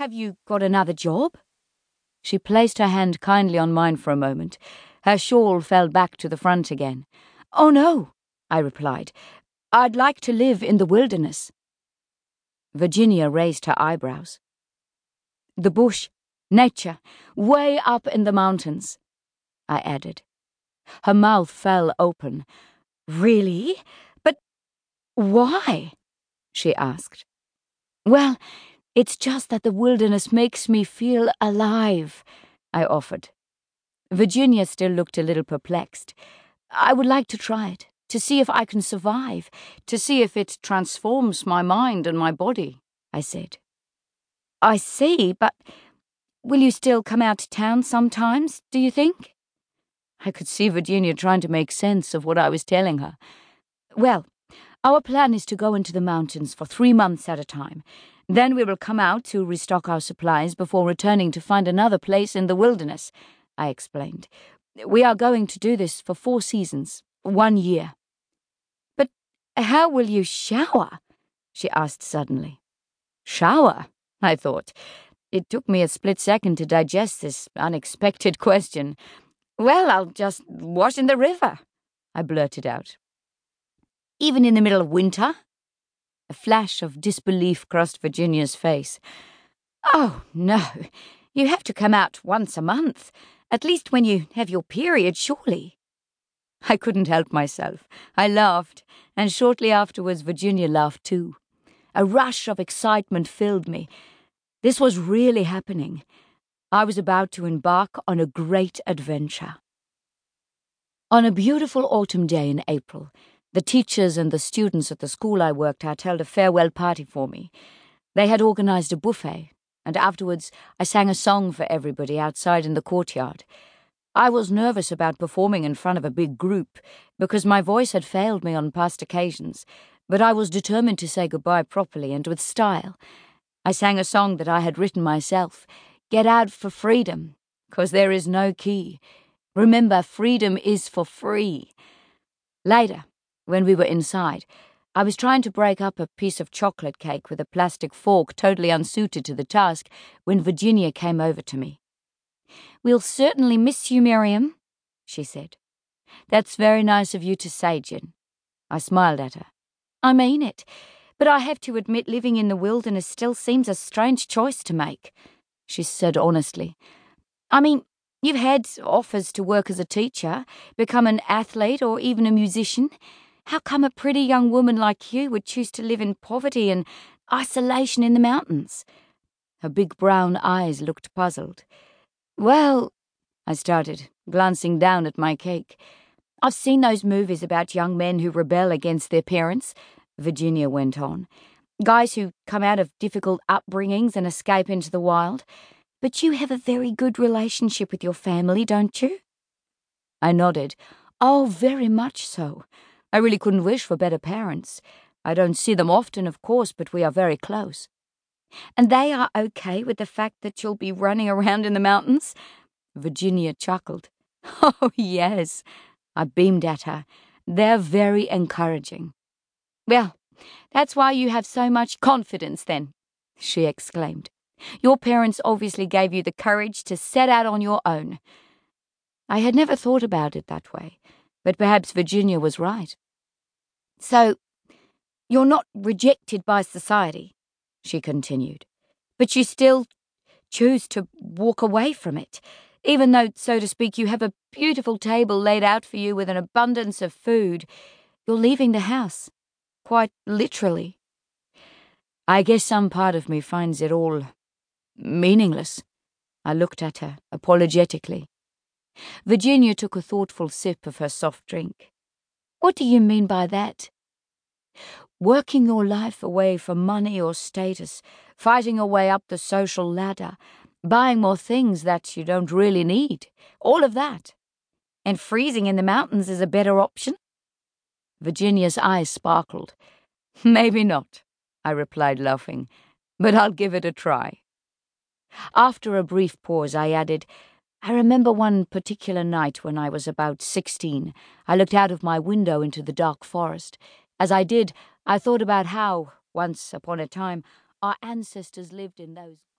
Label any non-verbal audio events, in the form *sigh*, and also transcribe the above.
Have you got another job? She placed her hand kindly on mine for a moment. Her shawl fell back to the front again. Oh, no, I replied. I'd like to live in the wilderness. Virginia raised her eyebrows. The bush, nature, way up in the mountains, I added. Her mouth fell open. Really? But why? she asked. Well, it's just that the wilderness makes me feel alive, I offered. Virginia still looked a little perplexed. I would like to try it, to see if I can survive, to see if it transforms my mind and my body, I said. I see, but will you still come out to town sometimes, do you think? I could see Virginia trying to make sense of what I was telling her. Well, our plan is to go into the mountains for three months at a time. Then we will come out to restock our supplies before returning to find another place in the wilderness. I explained. We are going to do this for four seasons, one year. But how will you shower? she asked suddenly. Shower? I thought. It took me a split second to digest this unexpected *laughs* question. Well, I'll just wash in the river, I blurted out. Even in the middle of winter? A flash of disbelief crossed Virginia's face. Oh, no. You have to come out once a month. At least when you have your period, surely. I couldn't help myself. I laughed, and shortly afterwards Virginia laughed too. A rush of excitement filled me. This was really happening. I was about to embark on a great adventure. On a beautiful autumn day in April, the teachers and the students at the school I worked at held a farewell party for me. They had organized a buffet, and afterwards I sang a song for everybody outside in the courtyard. I was nervous about performing in front of a big group because my voice had failed me on past occasions, but I was determined to say goodbye properly and with style. I sang a song that I had written myself Get out for freedom, cause there is no key. Remember, freedom is for free. Later, when we were inside, I was trying to break up a piece of chocolate cake with a plastic fork totally unsuited to the task when Virginia came over to me. We'll certainly miss you, Miriam, she said. That's very nice of you to say, Jin. I smiled at her. I mean it, but I have to admit living in the wilderness still seems a strange choice to make, she said honestly. I mean, you've had offers to work as a teacher, become an athlete, or even a musician. How come a pretty young woman like you would choose to live in poverty and isolation in the mountains? Her big brown eyes looked puzzled. Well, I started, glancing down at my cake. I've seen those movies about young men who rebel against their parents, Virginia went on. Guys who come out of difficult upbringings and escape into the wild. But you have a very good relationship with your family, don't you? I nodded. Oh, very much so. I really couldn't wish for better parents. I don't see them often, of course, but we are very close. And they are okay with the fact that you'll be running around in the mountains? Virginia chuckled. *laughs* Oh, yes. I beamed at her. They're very encouraging. Well, that's why you have so much confidence, then, she exclaimed. Your parents obviously gave you the courage to set out on your own. I had never thought about it that way but perhaps Virginia was right. So, you're not rejected by society, she continued, but you still choose to walk away from it, even though, so to speak, you have a beautiful table laid out for you with an abundance of food. You're leaving the house, quite literally. I guess some part of me finds it all meaningless. I looked at her apologetically. Virginia took a thoughtful sip of her soft drink. What do you mean by that? Working your life away for money or status, fighting your way up the social ladder, buying more things that you don't really need, all of that. And freezing in the mountains is a better option? Virginia's eyes sparkled. *laughs* Maybe not, I replied, laughing, but I'll give it a try. After a brief pause, I added, I remember one particular night when I was about sixteen. I looked out of my window into the dark forest. As I did, I thought about how, once upon a time, our ancestors lived in those.